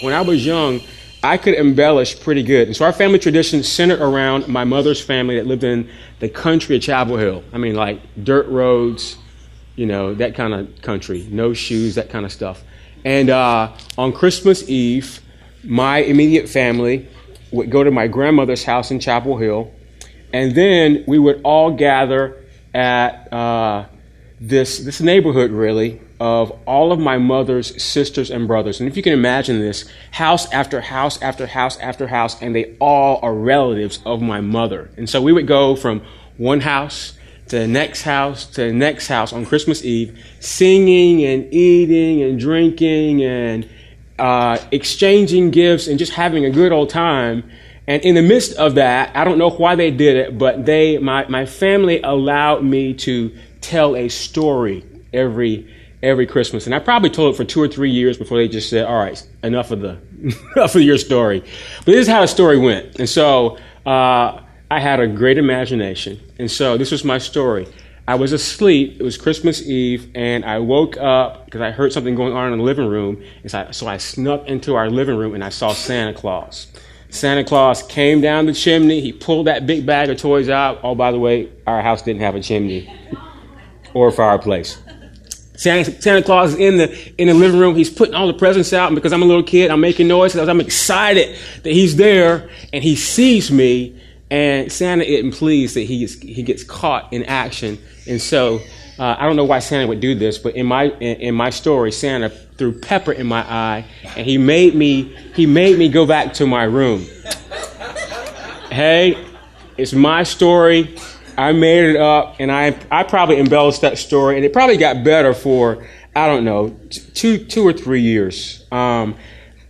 When I was young, I could embellish pretty good. And so our family tradition centered around my mother's family that lived in the country of Chapel Hill. I mean, like dirt roads, you know, that kind of country, no shoes, that kind of stuff. And uh, on Christmas Eve, my immediate family would go to my grandmother's house in Chapel Hill, and then we would all gather at uh, this this neighborhood, really, of all of my mother's sisters and brothers. And if you can imagine this, house after house after house after house, and they all are relatives of my mother. And so we would go from one house to the next house to the next house on Christmas Eve, singing and eating and drinking and uh, exchanging gifts and just having a good old time. And in the midst of that, I don't know why they did it, but they, my, my family allowed me to tell a story every every Christmas. And I probably told it for two or three years before they just said, all right, enough of the enough of your story. But this is how the story went. And so uh, I had a great imagination. And so this was my story. I was asleep. It was Christmas Eve, and I woke up because I heard something going on in the living room. And so I, so I snuck into our living room and I saw Santa Claus. Santa Claus came down the chimney. He pulled that big bag of toys out. Oh, by the way, our house didn't have a chimney or a fireplace. Santa, Claus is in the in the living room. He's putting all the presents out, and because I'm a little kid, I'm making noise I'm excited that he's there, and he sees me. And Santa isn't pleased that he gets, he gets caught in action, and so uh, I don't know why Santa would do this, but in my in, in, my story, Santa threw pepper in my eye, and he made me he made me go back to my room. hey, it's my story. I made it up, and I I probably embellished that story, and it probably got better for I don't know two two or three years. Um,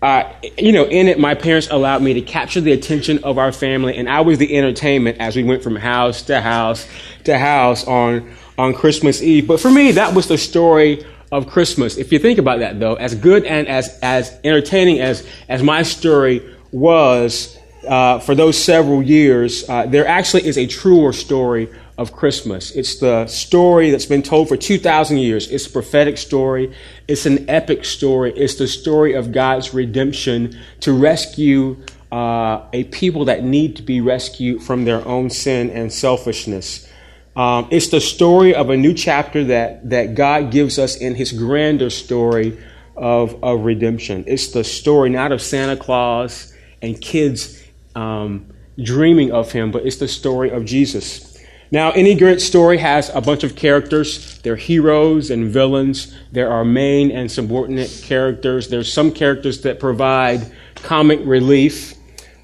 uh, you know, in it, my parents allowed me to capture the attention of our family, and I was the entertainment as we went from house to house to house on on Christmas Eve. But for me, that was the story of Christmas. If you think about that, though, as good and as as entertaining as as my story was, uh, for those several years, uh, there actually is a truer story of Christmas. It's the story that's been told for 2,000 years. It's a prophetic story. It's an epic story. It's the story of God's redemption to rescue uh, a people that need to be rescued from their own sin and selfishness. Um, it's the story of a new chapter that, that God gives us in his grander story of, of redemption. It's the story not of Santa Claus and kids um, dreaming of him, but it's the story of Jesus. Now, any great story has a bunch of characters. There are heroes and villains. There are main and subordinate characters. There's some characters that provide comic relief.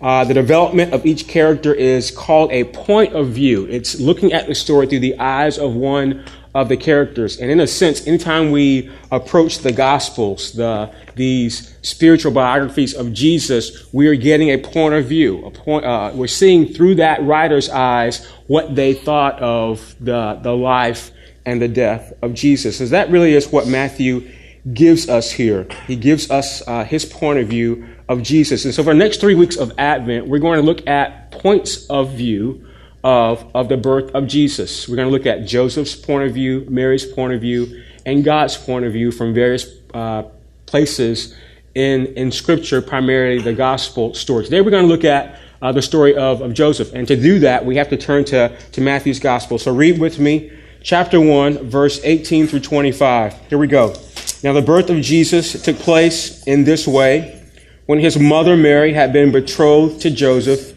Uh, the development of each character is called a point of view. It's looking at the story through the eyes of one of the characters. And in a sense, anytime we approach the Gospels, the, these spiritual biographies of Jesus, we are getting a point of view. A point, uh, we're seeing through that writer's eyes what they thought of the, the life and the death of Jesus. And that really is what Matthew gives us here. He gives us uh, his point of view of Jesus. And so for the next three weeks of Advent, we're going to look at points of view of, of the birth of Jesus. We're going to look at Joseph's point of view, Mary's point of view, and God's point of view from various uh, places in, in Scripture, primarily the gospel stories. Today we're going to look at uh, the story of, of Joseph. And to do that, we have to turn to, to Matthew's gospel. So read with me chapter 1, verse 18 through 25. Here we go. Now, the birth of Jesus took place in this way. When his mother Mary had been betrothed to Joseph,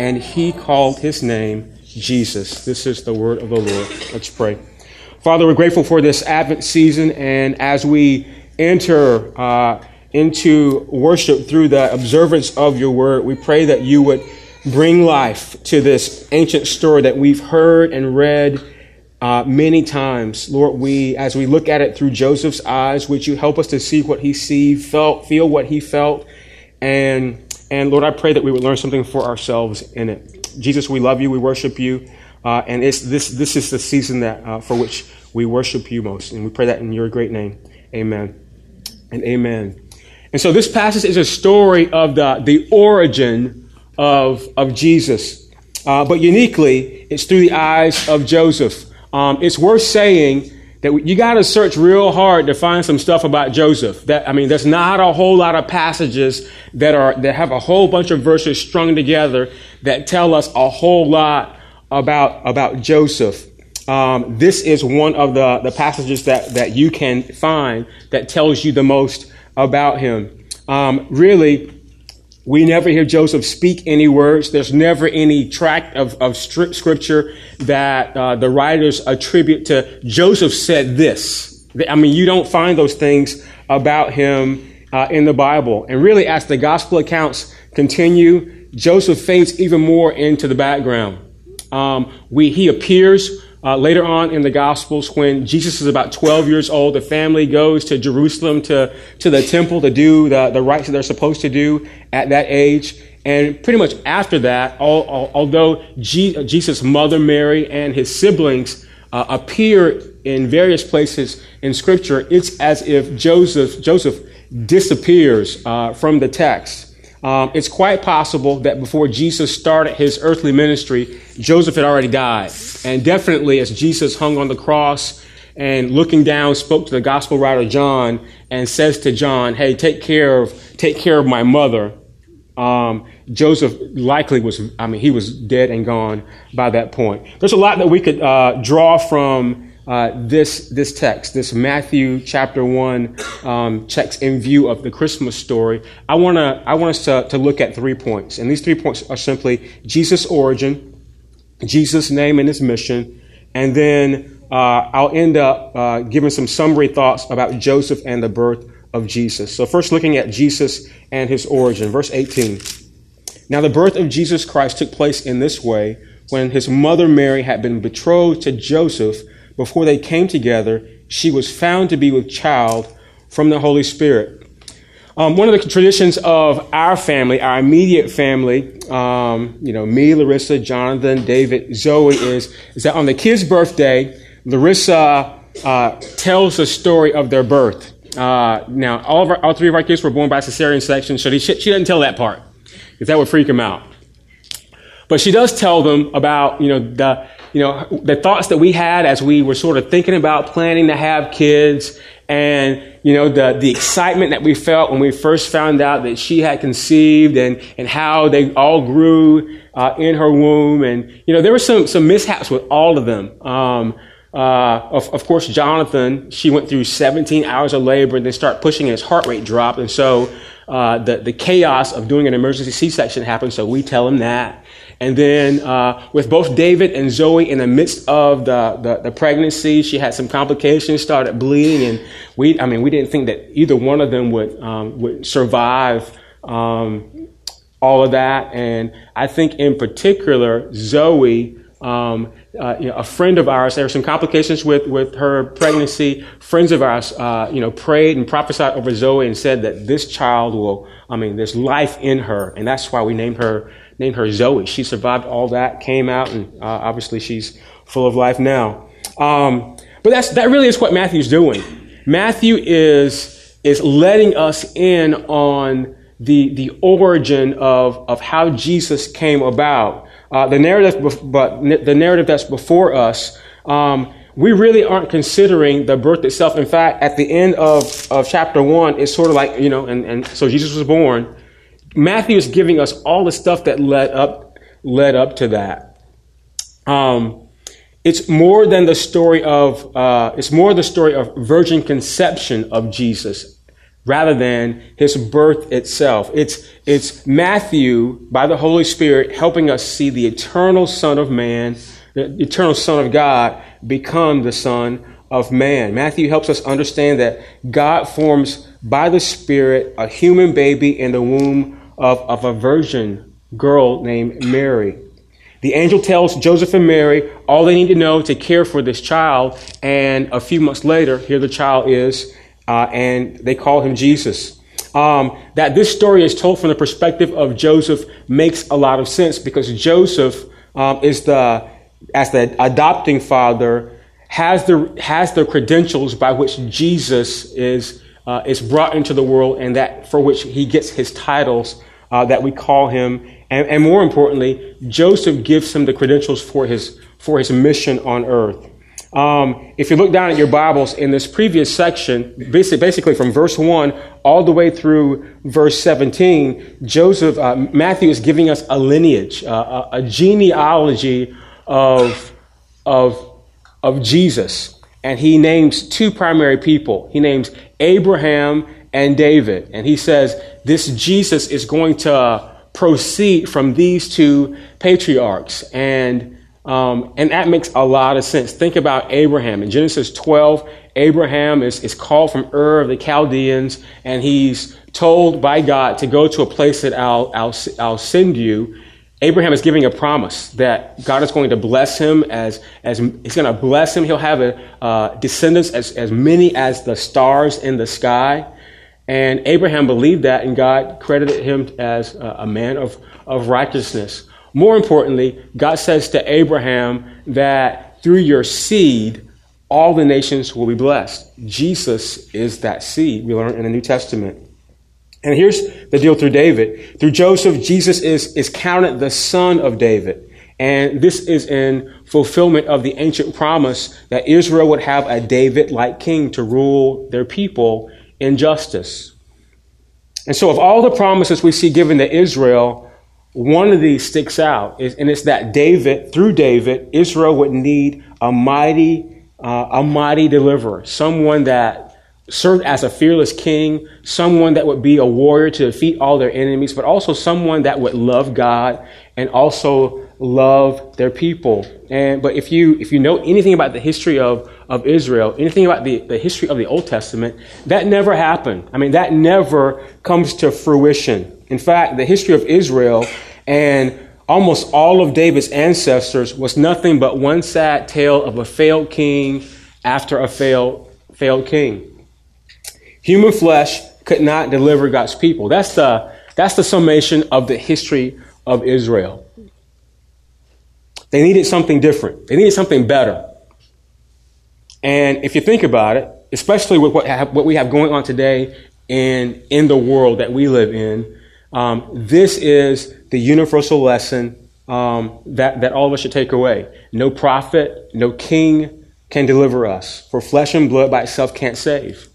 and he called his name Jesus. This is the word of the Lord. Let's pray. Father, we're grateful for this Advent season, and as we enter uh, into worship through the observance of your word, we pray that you would bring life to this ancient story that we've heard and read uh, many times. Lord, we, as we look at it through Joseph's eyes, would you help us to see what he see, felt, feel what he felt, and and Lord, I pray that we would learn something for ourselves in it. Jesus, we love you, we worship you, uh, and it's this this is the season that uh, for which we worship you most, and we pray that in your great name, Amen, and Amen. And so this passage is a story of the the origin of of Jesus, uh, but uniquely, it's through the eyes of Joseph. Um, it's worth saying that you got to search real hard to find some stuff about Joseph. That I mean, there's not a whole lot of passages that are that have a whole bunch of verses strung together that tell us a whole lot about about Joseph. Um, this is one of the, the passages that, that you can find that tells you the most about him. Um, really, we never hear Joseph speak any words. There's never any tract of, of scripture that uh, the writers attribute to Joseph said this. I mean, you don't find those things about him uh, in the Bible. And really, as the gospel accounts continue, Joseph fades even more into the background. Um, we, he appears uh, later on in the Gospels, when Jesus is about 12 years old, the family goes to Jerusalem to, to the temple to do the, the rites that they're supposed to do at that age. And pretty much after that, all, all, although G, Jesus' mother Mary and his siblings uh, appear in various places in Scripture, it's as if Joseph, Joseph disappears uh, from the text. Um, it's quite possible that before Jesus started his earthly ministry, Joseph had already died. And definitely, as Jesus hung on the cross and looking down, spoke to the gospel writer John and says to John, "Hey, take care of take care of my mother." Um, Joseph likely was, I mean, he was dead and gone by that point. There's a lot that we could uh, draw from uh, this this text, this Matthew chapter one um, checks in view of the Christmas story. I want to I want us to, to look at three points, and these three points are simply Jesus' origin, Jesus' name and his mission, and then uh, I'll end up uh, giving some summary thoughts about Joseph and the birth of Jesus. So first, looking at Jesus and his origin, verse 18. Now the birth of Jesus Christ took place in this way when his mother Mary had been betrothed to Joseph before they came together, she was found to be with child from the Holy Spirit. Um, one of the traditions of our family, our immediate family, um, you know, me, Larissa, Jonathan, David, Zoe, is, is that on the kid's birthday, Larissa uh, tells the story of their birth. Uh, now, all, of our, all three of our kids were born by cesarean section, so she, she doesn't tell that part, because that would freak them out. But she does tell them about, you know, the, you know, the thoughts that we had as we were sort of thinking about planning to have kids and, you know, the, the excitement that we felt when we first found out that she had conceived and, and how they all grew uh, in her womb. And, you know, there were some, some mishaps with all of them. Um, uh, of, of course, Jonathan, she went through 17 hours of labor and then start pushing and his heart rate dropped. And so uh, the, the chaos of doing an emergency C-section happened. So we tell him that. And then uh, with both David and Zoe in the midst of the, the, the, pregnancy, she had some complications, started bleeding, and we, I mean, we didn't think that either one of them would, um, would survive um, all of that. And I think in particular, Zoe, um, uh, you know, a friend of ours, there were some complications with, with her pregnancy. Friends of ours, uh, you know, prayed and prophesied over Zoe and said that this child will, I mean, there's life in her. And that's why we named her named her Zoe. She survived all that, came out, and uh, obviously she's full of life now. Um, but that's, that really is what Matthew's doing. Matthew is, is letting us in on the, the origin of, of how Jesus came about. Uh, the narrative, but the narrative that's before us, um, we really aren't considering the birth itself. In fact, at the end of, of chapter one, it's sort of like, you know, and, and so Jesus was born. Matthew is giving us all the stuff that led up led up to that. Um, it's more than the story of uh, it's more the story of virgin conception of Jesus rather than his birth itself. It's, it's Matthew, by the Holy Spirit, helping us see the eternal Son of Man, the eternal Son of God, become the Son of Man. Matthew helps us understand that God forms by the Spirit a human baby in the womb of, of a virgin girl named Mary. The angel tells Joseph and Mary all they need to know to care for this child, and a few months later, here the child is, uh, and they call him Jesus. Um, that this story is told from the perspective of Joseph makes a lot of sense because Joseph um, is the, as the adopting father, has the has the credentials by which Jesus is uh, is brought into the world, and that for which he gets his titles uh, that we call him and, and more importantly, Joseph gives him the credentials for his, for his mission on earth. Um, if you look down at your Bibles in this previous section, basically, from verse 1 all the way through verse 17, Joseph, uh, Matthew is giving us a lineage, uh, a, a, genealogy of, of, of Jesus. And he names two primary people. He names Abraham and David. And he says, this Jesus is going to proceed from these two patriarchs. And, um, and that makes a lot of sense. Think about Abraham. In Genesis 12, Abraham is, is called from Ur of the Chaldeans, and he's told by God to go to a place that I'll, I'll, I'll send you. Abraham is giving a promise that God is going to bless him as, as he's going to bless him. He'll have a, uh, descendants as, as many as the stars in the sky. And Abraham believed that, and God credited him as a man of, of righteousness. More importantly, God says to Abraham that through your seed, all the nations will be blessed. Jesus is that seed, we learn in the New Testament. And here's the deal through David. Through Joseph, Jesus is, is counted the son of David. And this is in fulfillment of the ancient promise that Israel would have a David like king to rule their people injustice. And so, of all the promises we see given to Israel, one of these sticks out, and it's that David, through David, Israel would need a mighty, uh, a mighty deliverer, someone that served as a fearless king, someone that would be a warrior to defeat all their enemies, but also someone that would love God and also love their people. And but if you if you know anything about the history of of Israel, anything about the, the history of the Old Testament, that never happened. I mean, that never comes to fruition. In fact, the history of Israel and almost all of David's ancestors was nothing but one sad tale of a failed king after a failed, failed king. Human flesh could not deliver God's people. That's the, that's the summation of the history of Israel. They needed something different. They needed something better. And if you think about it, especially with what, what we have going on today in, in the world that we live in, um, this is the universal lesson um, that, that all of us should take away. No prophet, no king can deliver us, for flesh and blood by itself can't save.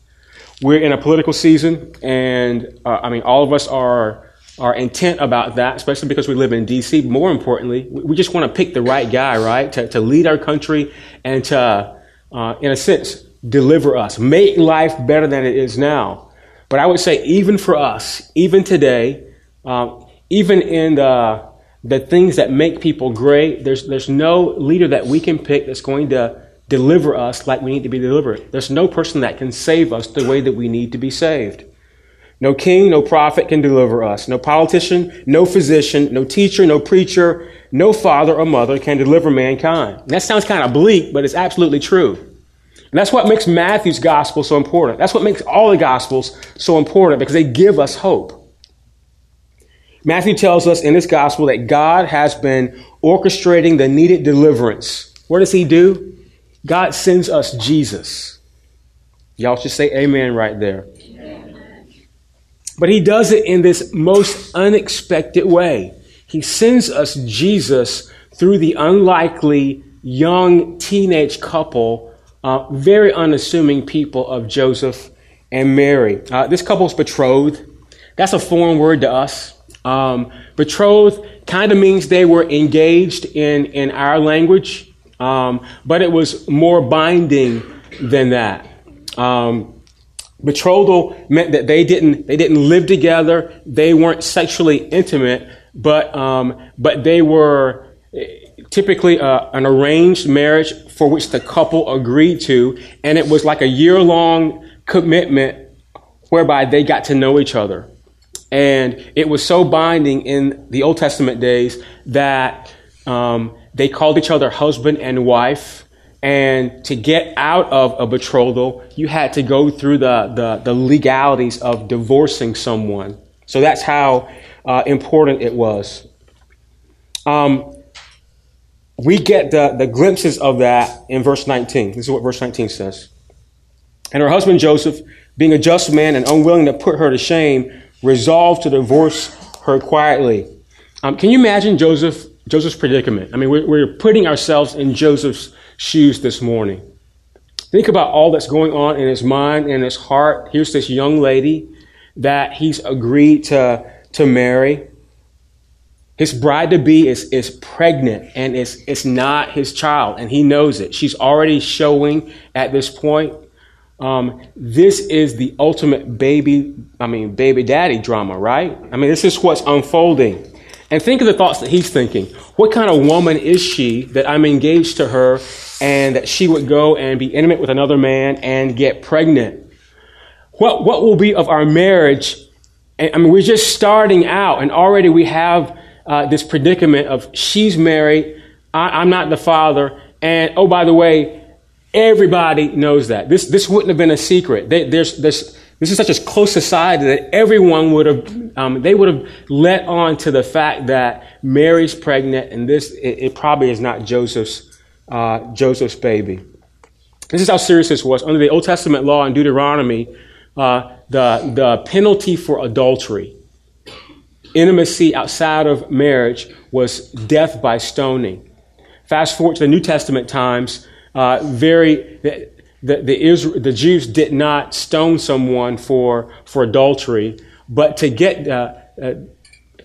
We're in a political season, and uh, I mean, all of us are, are intent about that, especially because we live in D.C. More importantly, we just want to pick the right guy, right, to, to lead our country and to uh, in a sense, deliver us, make life better than it is now. But I would say, even for us, even today, um, even in the, the things that make people great, there's, there's no leader that we can pick that's going to deliver us like we need to be delivered. There's no person that can save us the way that we need to be saved. No king, no prophet can deliver us. No politician, no physician, no teacher, no preacher, no father or mother can deliver mankind. And that sounds kind of bleak, but it's absolutely true. And that's what makes Matthew's gospel so important. That's what makes all the gospels so important because they give us hope. Matthew tells us in this gospel that God has been orchestrating the needed deliverance. What does he do? God sends us Jesus. Y'all should say amen right there. But he does it in this most unexpected way. He sends us Jesus through the unlikely young teenage couple, uh, very unassuming people of Joseph and Mary. Uh, this couple's betrothed. That's a foreign word to us. Um, betrothed kind of means they were engaged in, in our language, um, but it was more binding than that. Um, Betrothal meant that they didn't they didn't live together. They weren't sexually intimate, but um, but they were typically uh, an arranged marriage for which the couple agreed to, and it was like a year long commitment whereby they got to know each other. And it was so binding in the Old Testament days that um, they called each other husband and wife. And to get out of a betrothal, you had to go through the, the, the legalities of divorcing someone. So that's how uh, important it was. Um, we get the, the glimpses of that in verse 19. This is what verse 19 says. And her husband Joseph, being a just man and unwilling to put her to shame, resolved to divorce her quietly. Um, can you imagine Joseph, Joseph's predicament? I mean, we're, we're putting ourselves in Joseph's shoes this morning. Think about all that's going on in his mind and his heart. Here's this young lady that he's agreed to, to marry. His bride to be is, is pregnant and it's, it's not his child, and he knows it. She's already showing at this point. Um, this is the ultimate baby, I mean, baby daddy drama, right? I mean, this is what's unfolding. And think of the thoughts that he's thinking. What kind of woman is she that I'm engaged to her and that she would go and be intimate with another man and get pregnant? What, what will be of our marriage? I mean, we're just starting out and already we have uh, this predicament of she's married, I, am not the father, and oh, by the way, everybody knows that. This, this wouldn't have been a secret. There's, there's, this is such a close society that everyone would have, um, they would have let on to the fact that Mary's pregnant, and this, it, it probably is not Joseph's, uh, Joseph's baby. This is how serious this was. Under the Old Testament law in Deuteronomy, uh, the, the penalty for adultery intimacy outside of marriage was death by stoning. Fast forward to the New Testament times, uh, very the, the, Israel, the, Jews did not stone someone for, for adultery, but to get uh, uh,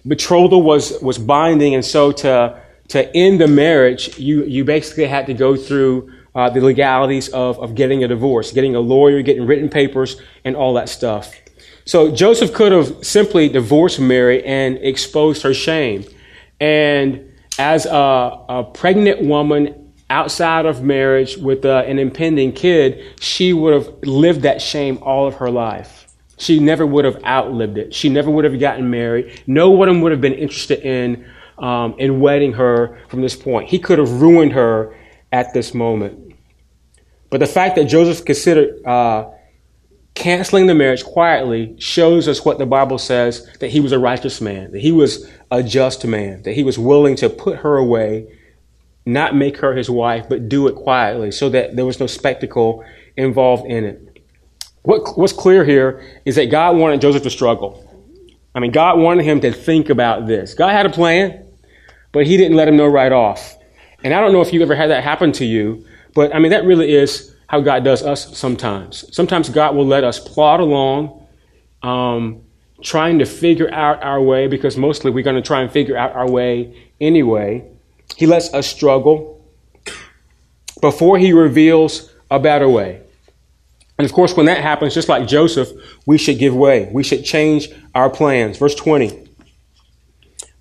betrothal was, was binding, and so to, to end the marriage, you, you basically had to go through uh, the legalities of, of getting a divorce, getting a lawyer, getting written papers, and all that stuff. So Joseph could have simply divorced Mary and exposed her shame. And as a, a pregnant woman outside of marriage with uh, an impending kid, she would have lived that shame all of her life. She never would have outlived it. She never would have gotten married. No one would have been interested in, um, in wedding her from this point. He could have ruined her at this moment. But the fact that Joseph considered uh, canceling the marriage quietly shows us what the Bible says that he was a righteous man, that he was a just man, that he was willing to put her away, not make her his wife, but do it quietly so that there was no spectacle involved in it. What, what's clear here is that God wanted Joseph to struggle. I mean, God wanted him to think about this. God had a plan, but he didn't let him know right off. And I don't know if you ever had that happen to you, but I mean, that really is how God does us sometimes. Sometimes God will let us plod along, um, trying to figure out our way, because mostly we're going to try and figure out our way anyway. He lets us struggle before He reveals a better way. And of course, when that happens, just like Joseph, we should give way. We should change our plans. Verse 20.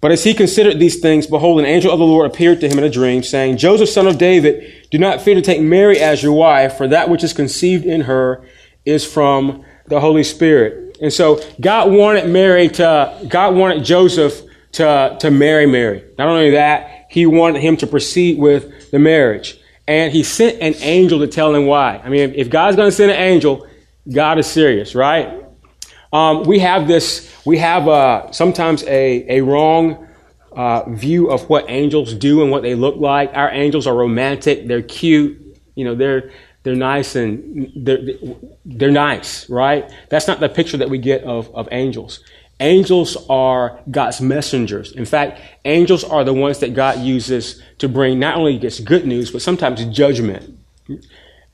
But as he considered these things, behold, an angel of the Lord appeared to him in a dream, saying, Joseph, son of David, do not fear to take Mary as your wife, for that which is conceived in her is from the Holy Spirit. And so God wanted Mary to, God wanted Joseph to, to marry Mary. Not only that, he wanted him to proceed with the marriage. And he sent an angel to tell him why. I mean, if God's going to send an angel, God is serious, right? Um, we have this, we have uh, sometimes a, a wrong uh, view of what angels do and what they look like. Our angels are romantic, they're cute, you know, they're, they're nice and they're, they're nice, right? That's not the picture that we get of, of angels. Angels are God's messengers. In fact, angels are the ones that God uses to bring not only gets good news, but sometimes judgment.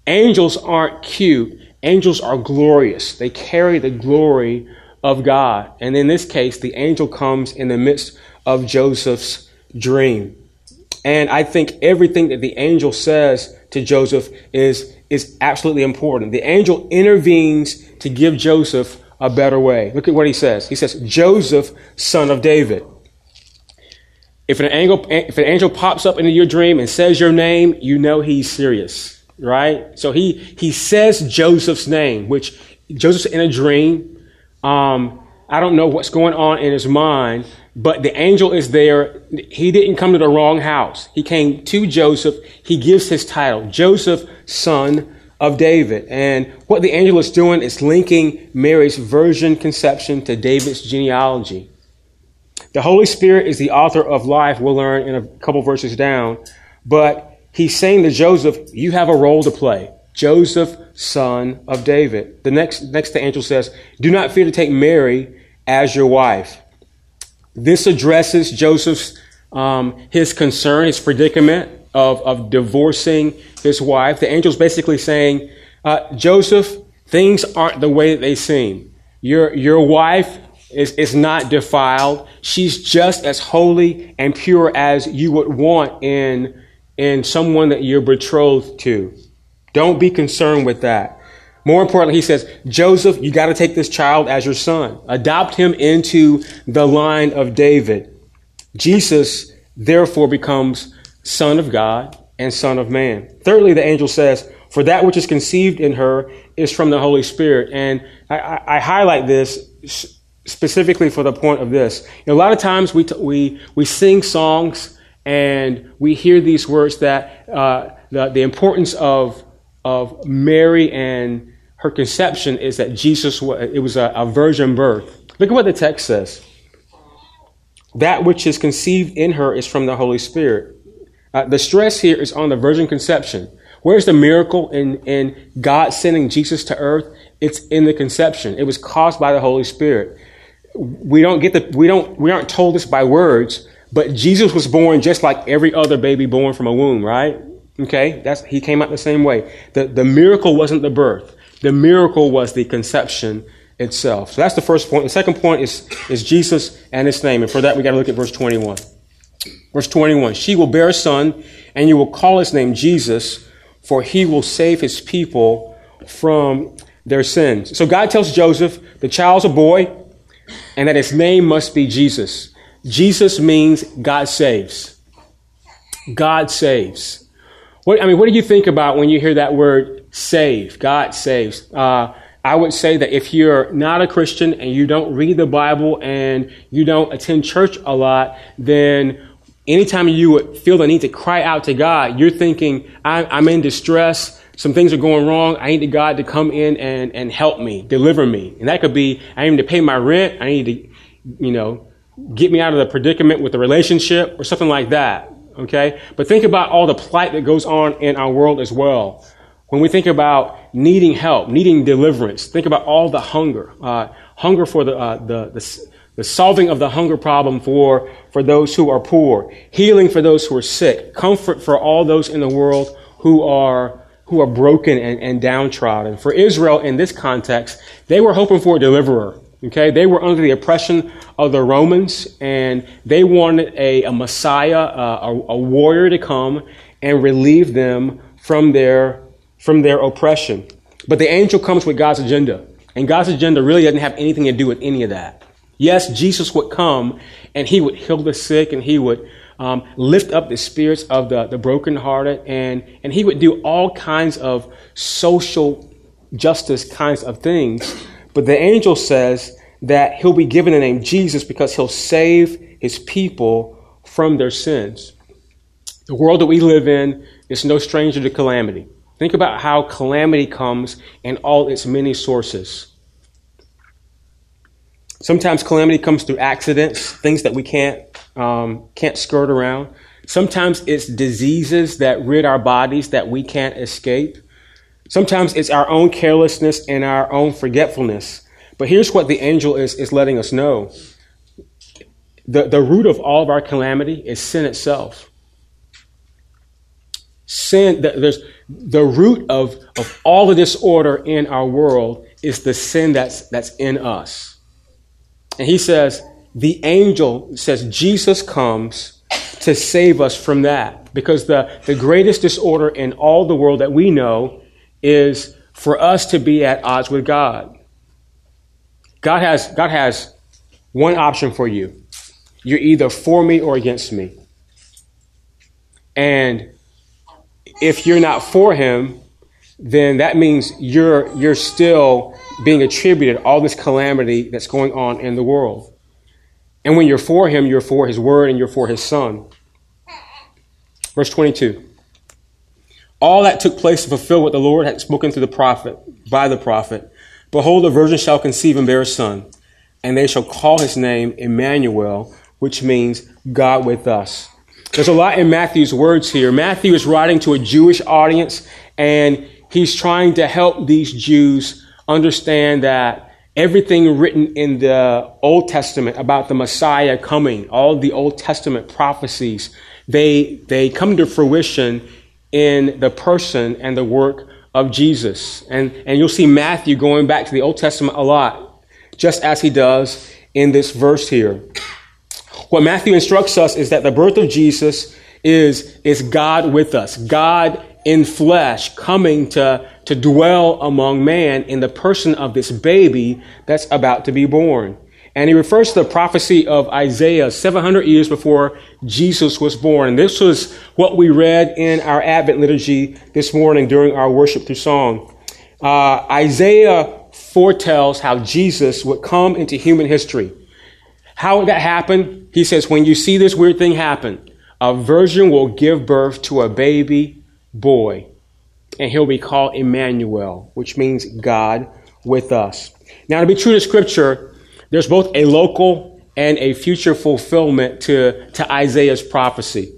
Angels aren't cute. Angels are glorious. They carry the glory of God. And in this case, the angel comes in the midst of Joseph's dream. And I think everything that the angel says to Joseph is, is absolutely important. The angel intervenes to give Joseph a better way. Look at what he says. He says, Joseph, son of David. If an angel, if an angel pops up into your dream and says your name, you know he's serious, right? So he, he says Joseph's name, which Joseph's in a dream. Um, I don't know what's going on in his mind, but the angel is there. He didn't come to the wrong house. He came to Joseph. He gives his title, Joseph, son of David. And what the angel is doing is linking Mary's virgin conception to David's genealogy. The Holy Spirit is the author of life, we'll learn in a couple verses down. But he's saying to Joseph, You have a role to play. Joseph, son of David. The next, next the angel says, Do not fear to take Mary as your wife. This addresses Joseph's um, his concern, his predicament of, of divorcing his wife. The angel's basically saying, uh, Joseph, things aren't the way that they seem. Your, your wife is, is not defiled. She's just as holy and pure as you would want in, in someone that you're betrothed to. Don't be concerned with that. More importantly, he says, Joseph, you got to take this child as your son. Adopt him into the line of David. Jesus, therefore, becomes Son of God and Son of Man. Thirdly, the angel says, For that which is conceived in her is from the Holy Spirit. And I, I, I highlight this specifically for the point of this. You know, a lot of times we, t- we, we sing songs and we hear these words that uh, the, the importance of, of Mary and her conception is that Jesus, was it was a, a virgin birth. Look at what the text says. That which is conceived in her is from the Holy Spirit. Uh, the stress here is on the virgin conception. Where's the miracle in, in God sending Jesus to earth? It's in the conception. It was caused by the Holy Spirit. We don't get the, we don't, we aren't told this by words, but Jesus was born just like every other baby born from a womb, right? Okay. That's, he came out the same way. The, the miracle wasn't the birth. The miracle was the conception itself. So that's the first point. The second point is, is Jesus and his name. And for that, we got to look at verse 21. Verse 21 She will bear a son, and you will call his name Jesus, for he will save his people from their sins. So God tells Joseph the child's a boy, and that his name must be Jesus. Jesus means God saves. God saves. What, I mean, what do you think about when you hear that word save? God saves. Uh, I would say that if you're not a Christian and you don't read the Bible and you don't attend church a lot, then anytime you would feel the need to cry out to God, you're thinking, I'm in distress. Some things are going wrong. I need God to come in and, and help me, deliver me. And that could be, I need to pay my rent. I need to, you know, get me out of the predicament with the relationship or something like that. Okay. But think about all the plight that goes on in our world as well. When we think about needing help, needing deliverance, think about all the hunger, uh, hunger for the, uh, the, the the solving of the hunger problem for, for those who are poor, healing for those who are sick, comfort for all those in the world who are, who are broken and, and downtrodden. For Israel, in this context, they were hoping for a deliverer. Okay, they were under the oppression of the Romans, and they wanted a, a Messiah, uh, a, a warrior to come and relieve them from their from their oppression. But the angel comes with God's agenda, and God's agenda really doesn't have anything to do with any of that. Yes, Jesus would come and he would heal the sick and he would um, lift up the spirits of the, the brokenhearted and, and he would do all kinds of social justice kinds of things. But the angel says that he'll be given the name Jesus because he'll save his people from their sins. The world that we live in is no stranger to calamity. Think about how calamity comes in all its many sources. Sometimes calamity comes through accidents, things that we can't um, can't skirt around. Sometimes it's diseases that rid our bodies that we can't escape. Sometimes it's our own carelessness and our own forgetfulness. But here's what the angel is, is letting us know. The, the root of all of our calamity is sin itself. Sin, there's the root of, of all the disorder in our world is the sin that's, that's in us. And he says, the angel says Jesus comes to save us from that. because the, the greatest disorder in all the world that we know is for us to be at odds with God. God has, God has one option for you. You're either for me or against me. And if you're not for him, then that means you're, you're still being attributed all this calamity that's going on in the world. And when you're for him, you're for his word and you're for his son. Verse 22. All that took place to fulfill what the Lord had spoken to the prophet, by the prophet. Behold, a virgin shall conceive and bear a son, and they shall call his name Emmanuel, which means God with us. There's a lot in Matthew's words here. Matthew is writing to a Jewish audience, and he's trying to help these Jews understand that everything written in the Old Testament about the Messiah coming, all the Old Testament prophecies, they, they come to fruition in the person and the work of Jesus. And, and you'll see Matthew going back to the Old Testament a lot, just as he does in this verse here. What Matthew instructs us is that the birth of Jesus is, is God with us, God in flesh coming to, to dwell among man in the person of this baby that's about to be born. And he refers to the prophecy of Isaiah 700 years before Jesus was born. And this was what we read in our Advent liturgy this morning during our worship through song. Uh, Isaiah foretells how Jesus would come into human history. How would that happen? He says, when you see this weird thing happen, a virgin will give birth to a baby boy, and he'll be called Emmanuel, which means God with us. Now, to be true to Scripture, there's both a local and a future fulfillment to, to Isaiah's prophecy.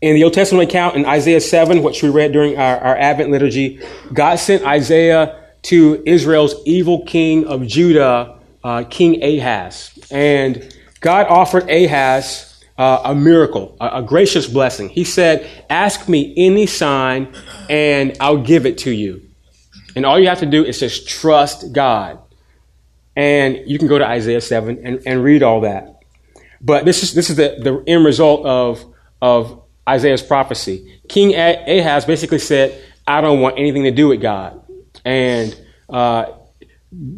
In the Old Testament account in Isaiah 7, which we read during our, our Advent liturgy, God sent Isaiah to Israel's evil king of Judah, uh, King Ahaz. And God offered Ahaz uh, a miracle, a, a gracious blessing. He said, Ask me any sign and I'll give it to you. And all you have to do is just trust God. And you can go to Isaiah 7 and, and read all that. But this is, this is the, the end result of, of Isaiah's prophecy. King Ahaz basically said, I don't want anything to do with God. And uh,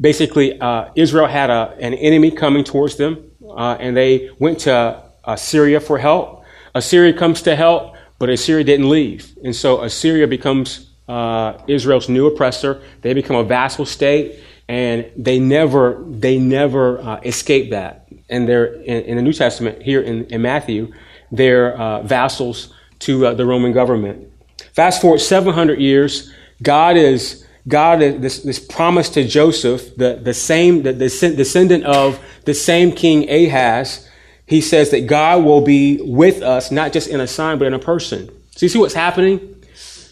basically, uh, Israel had a, an enemy coming towards them, uh, and they went to Assyria for help. Assyria comes to help, but Assyria didn't leave. And so Assyria becomes uh, Israel's new oppressor. They become a vassal state and they never they never uh, escape that. And they're in, in, the New Testament here in, in Matthew, they're uh, vassals to uh, the Roman government. Fast forward 700 years, God is God is this, this promise to Joseph, the, the same the, the descendant of the same king Ahaz. He says that God will be with us, not just in a sign, but in a person. So you see what's happening?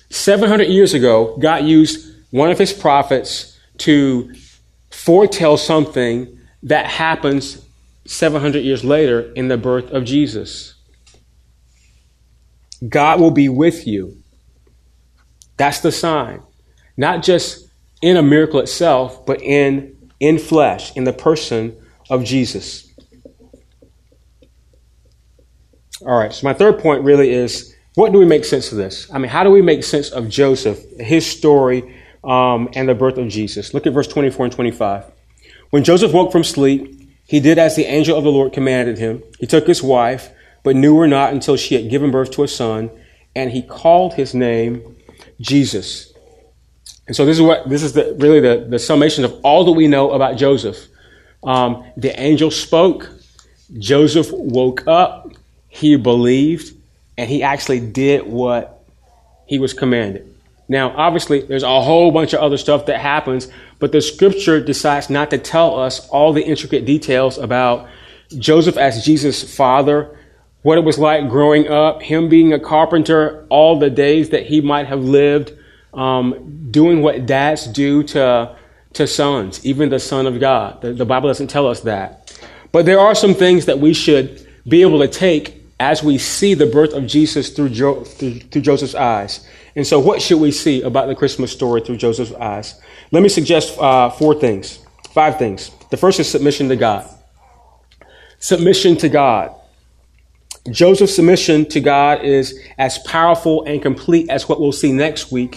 700 years ago, God used one of his prophets to foretell something that happens 700 years later in the birth of Jesus. God will be with you. That's the sign. Not just in a miracle itself, but in, in flesh, in the person of Jesus. All right, so my third point really is what do we make sense of this? I mean, how do we make sense of Joseph, his story, um, and the birth of Jesus. Look at verse 24 and 25. When Joseph woke from sleep, he did as the angel of the Lord commanded him. He took his wife, but knew her not until she had given birth to a son, and he called his name Jesus. And so this is what this is the, really the, the summation of all that we know about Joseph. Um, the angel spoke. Joseph woke up. He believed, and he actually did what he was commanded. Now, obviously, there's a whole bunch of other stuff that happens, but the scripture decides not to tell us all the intricate details about Joseph as Jesus' father, what it was like growing up, him being a carpenter, all the days that he might have lived, um, doing what dads do to, to sons, even the Son of God. The, the Bible doesn't tell us that. But there are some things that we should be able to take as we see the birth of Jesus through, jo- through, through Joseph's eyes. And so, what should we see about the Christmas story through Joseph's eyes? Let me suggest uh, four things, five things. The first is submission to God. Submission to God. Joseph's submission to God is as powerful and complete as what we'll see next week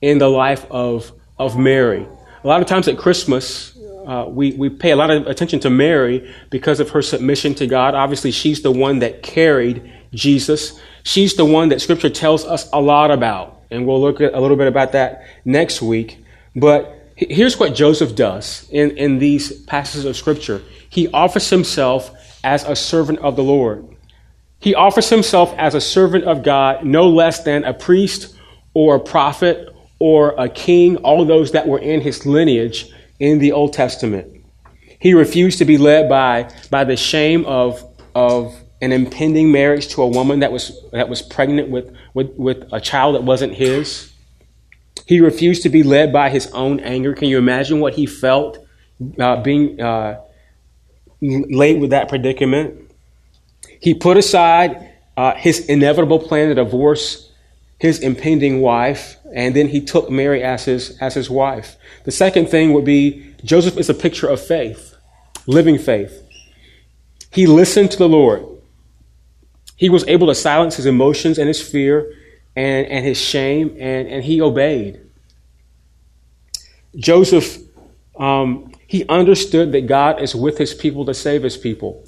in the life of, of Mary. A lot of times at Christmas, uh, we, we pay a lot of attention to Mary because of her submission to God. Obviously, she's the one that carried Jesus. She's the one that Scripture tells us a lot about. And we'll look at a little bit about that next week. But here's what Joseph does in, in these passages of Scripture he offers himself as a servant of the Lord. He offers himself as a servant of God, no less than a priest or a prophet or a king, all those that were in his lineage in the Old Testament. He refused to be led by, by the shame of, of an impending marriage to a woman that was, that was pregnant with, with, with a child that wasn't his. He refused to be led by his own anger. Can you imagine what he felt uh, being uh, laid with that predicament? He put aside uh, his inevitable plan to divorce his impending wife, and then he took Mary as his, as his wife. The second thing would be Joseph is a picture of faith, living faith. He listened to the Lord. He was able to silence his emotions and his fear and, and his shame, and, and he obeyed. Joseph, um, he understood that God is with his people to save his people.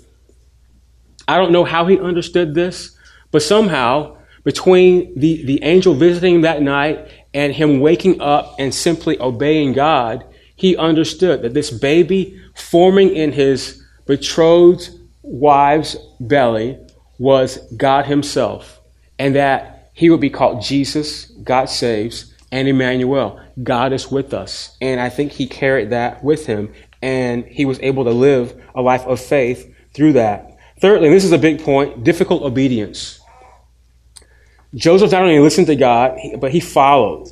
I don't know how he understood this, but somehow between the, the angel visiting that night and him waking up and simply obeying God, he understood that this baby forming in his betrothed wife's belly was God Himself, and that He would be called Jesus, God saves, and Emmanuel, God is with us. And I think He carried that with Him, and He was able to live a life of faith through that. Thirdly, and this is a big point difficult obedience. Joseph not only listened to God, but he followed.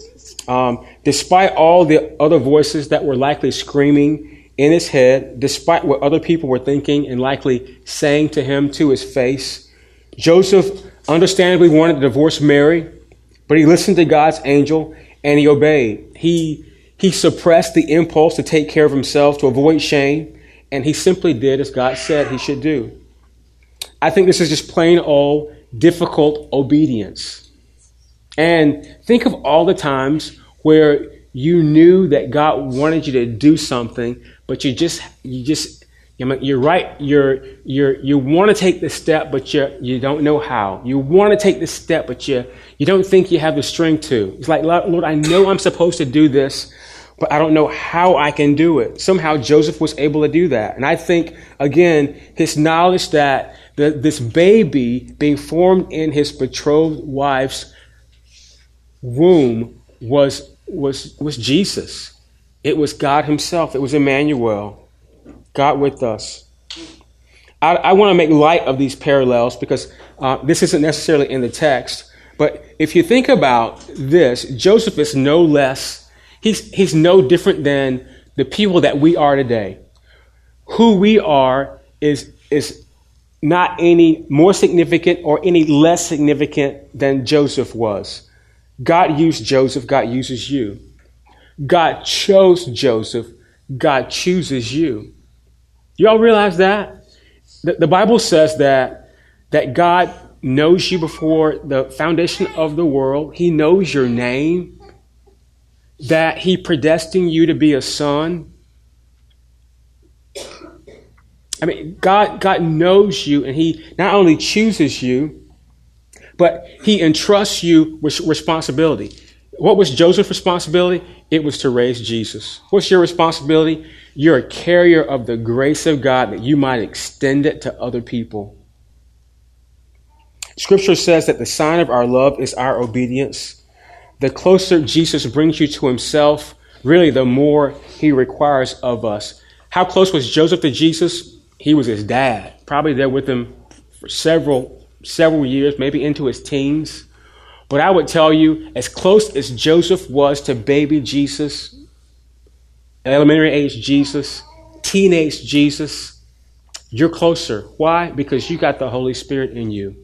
Um, despite all the other voices that were likely screaming in his head, despite what other people were thinking and likely saying to him to his face, Joseph understandably wanted to divorce Mary, but he listened to God's angel and he obeyed. He, he suppressed the impulse to take care of himself to avoid shame, and he simply did as God said he should do. I think this is just plain old difficult obedience. And think of all the times where you knew that God wanted you to do something, but you just you just you're right. You're you're you want to take the step, but you you don't know how. You want to take the step, but you you don't think you have the strength to. It's like Lord, I know I'm supposed to do this, but I don't know how I can do it. Somehow Joseph was able to do that, and I think again his knowledge that the, this baby being formed in his betrothed wife's womb was, was, was Jesus. It was God Himself. It was Emmanuel, God with us. I, I want to make light of these parallels because uh, this isn't necessarily in the text. But if you think about this, Joseph is no less, he's, he's no different than the people that we are today. Who we are is, is not any more significant or any less significant than Joseph was. God used Joseph, God uses you. God chose Joseph, God chooses you. You all realize that? The, the Bible says that, that God knows you before the foundation of the world, He knows your name, that He predestined you to be a son I mean, God, God knows you and He not only chooses you, but He entrusts you with responsibility. What was Joseph's responsibility? It was to raise Jesus. What's your responsibility? You're a carrier of the grace of God that you might extend it to other people. Scripture says that the sign of our love is our obedience. The closer Jesus brings you to himself, really, the more he requires of us. How close was Joseph to Jesus? He was his dad, probably there with him for several several years, maybe into his teens. But I would tell you, as close as Joseph was to baby Jesus, elementary age Jesus, teenage Jesus, you're closer. Why? Because you got the Holy Spirit in you.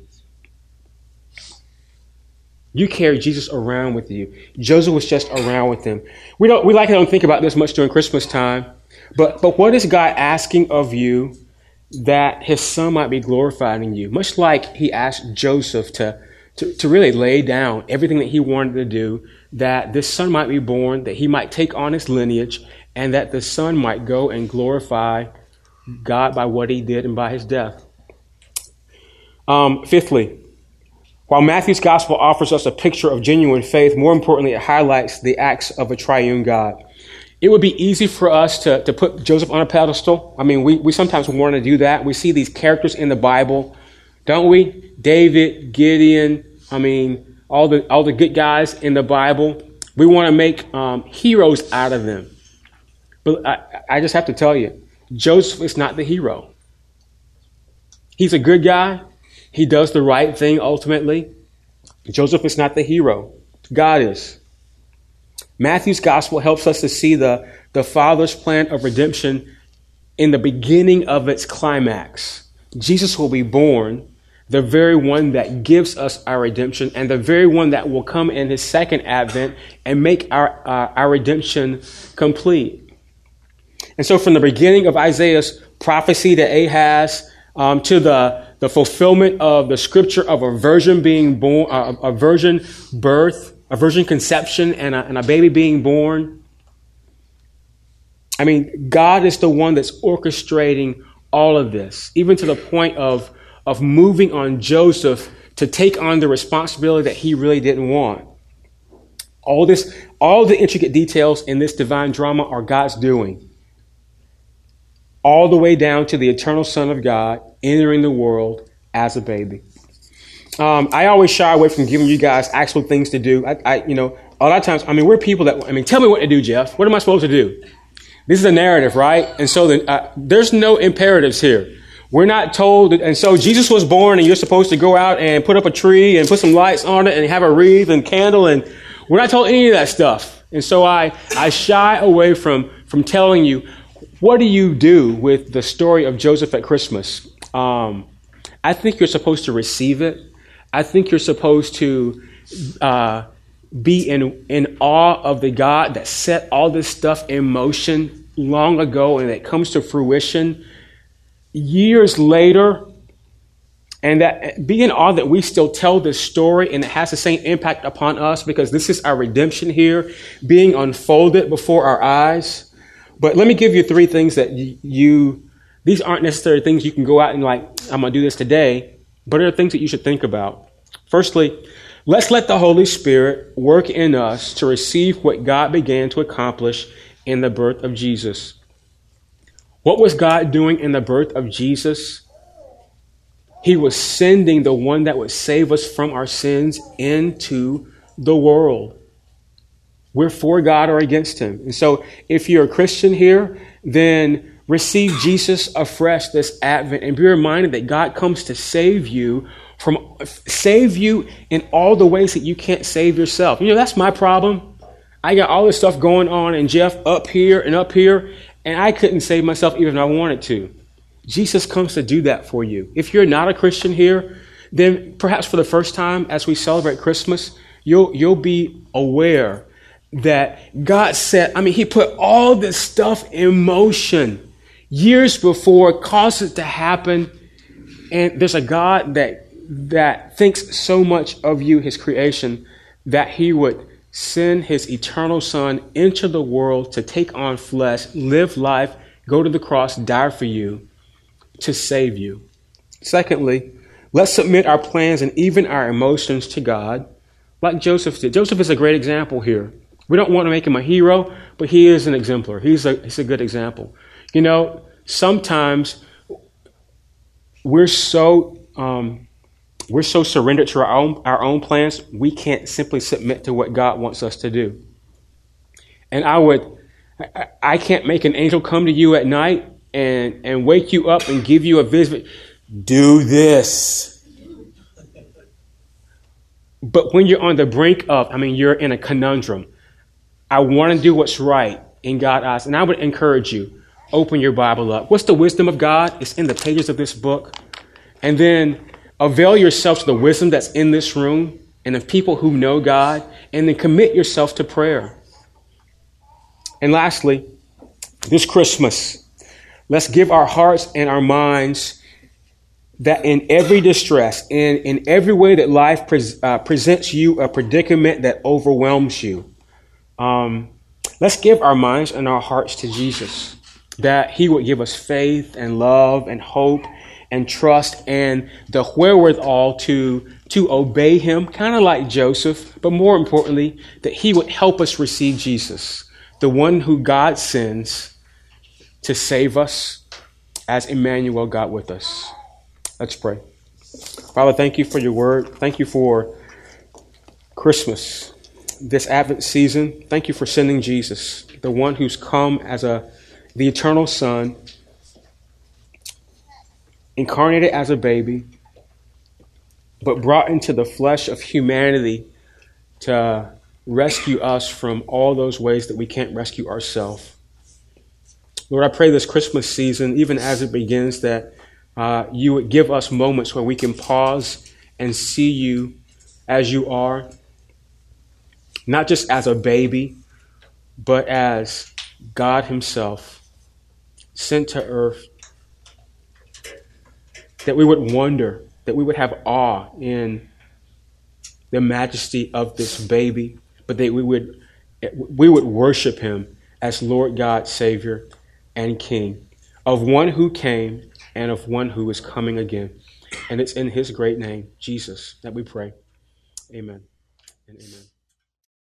You carry Jesus around with you. Joseph was just around with him. We don't we likely don't think about this much during Christmas time, but but what is God asking of you that his son might be glorified in you. Much like he asked Joseph to, to, to really lay down everything that he wanted to do, that this son might be born, that he might take on his lineage, and that the son might go and glorify God by what he did and by his death. Um, fifthly, while Matthew's gospel offers us a picture of genuine faith, more importantly, it highlights the acts of a triune God. It would be easy for us to, to put Joseph on a pedestal. I mean, we, we sometimes want to do that. We see these characters in the Bible, don't we? David, Gideon, I mean, all the, all the good guys in the Bible. We want to make um, heroes out of them. But I, I just have to tell you, Joseph is not the hero. He's a good guy. He does the right thing ultimately. Joseph is not the hero. God is. Matthew's gospel helps us to see the, the Father's plan of redemption in the beginning of its climax. Jesus will be born, the very one that gives us our redemption, and the very one that will come in his second advent and make our, uh, our redemption complete. And so, from the beginning of Isaiah's prophecy to Ahaz um, to the, the fulfillment of the scripture of a virgin being born, uh, a virgin birth, a virgin conception and a, and a baby being born. I mean, God is the one that's orchestrating all of this, even to the point of, of moving on Joseph to take on the responsibility that he really didn't want. All this, all the intricate details in this divine drama are God's doing. All the way down to the eternal Son of God entering the world as a baby. Um, I always shy away from giving you guys actual things to do. I, I, you know, a lot of times, I mean, we're people that, I mean, tell me what to do, Jeff. What am I supposed to do? This is a narrative, right? And so the, uh, there's no imperatives here. We're not told, and so Jesus was born and you're supposed to go out and put up a tree and put some lights on it and have a wreath and candle and we're not told any of that stuff. And so I, I shy away from, from telling you, what do you do with the story of Joseph at Christmas? Um, I think you're supposed to receive it. I think you're supposed to uh, be in, in awe of the God that set all this stuff in motion long ago and it comes to fruition years later. And that be in awe that we still tell this story and it has the same impact upon us because this is our redemption here being unfolded before our eyes. But let me give you three things that you, these aren't necessarily things you can go out and like, I'm going to do this today. But there are things that you should think about. Firstly, let's let the Holy Spirit work in us to receive what God began to accomplish in the birth of Jesus. What was God doing in the birth of Jesus? He was sending the one that would save us from our sins into the world. We're for God or against Him. And so, if you're a Christian here, then receive Jesus afresh this Advent and be reminded that God comes to save you from save you in all the ways that you can't save yourself. You know, that's my problem. I got all this stuff going on and Jeff up here and up here, and I couldn't save myself even if I wanted to. Jesus comes to do that for you. If you're not a Christian here, then perhaps for the first time as we celebrate Christmas, you'll you'll be aware that God said, I mean, He put all this stuff in motion years before, caused it to happen. And there's a God that, that thinks so much of you, his creation, that he would send his eternal son into the world to take on flesh, live life, go to the cross, die for you, to save you. Secondly, let's submit our plans and even our emotions to God, like Joseph did. Joseph is a great example here. We don't want to make him a hero, but he is an exemplar. He's a, he's a good example. You know, sometimes we're so um, we're so surrendered to our own our own plans, we can't simply submit to what God wants us to do. And I would I, can't make an angel come to you at night and and wake you up and give you a visit. Do this. But when you're on the brink of, I mean, you're in a conundrum. I want to do what's right in God's eyes. And I would encourage you open your Bible up. What's the wisdom of God? It's in the pages of this book. And then avail yourself to the wisdom that's in this room and of people who know God, and then commit yourself to prayer. And lastly, this Christmas, Let's give our hearts and our minds that in every distress, in, in every way that life uh, presents you a predicament that overwhelms you, um, let's give our minds and our hearts to Jesus, that He would give us faith and love and hope and trust and the wherewithal to, to obey Him, kind of like Joseph, but more importantly, that He would help us receive Jesus, the one who God sends to save us as Emmanuel, God with us. Let's pray. Father, thank you for your word. Thank you for Christmas, this Advent season. Thank you for sending Jesus, the one who's come as a the eternal Son, incarnated as a baby, but brought into the flesh of humanity to rescue us from all those ways that we can't rescue ourselves. Lord, I pray this Christmas season, even as it begins, that uh, you would give us moments where we can pause and see you as you are, not just as a baby, but as God Himself sent to earth. That we would wonder, that we would have awe in the majesty of this baby, but that we would, we would worship Him as Lord God, Savior, and King, of one who came and of one who is coming again. And it's in his great name, Jesus, that we pray. Amen and amen.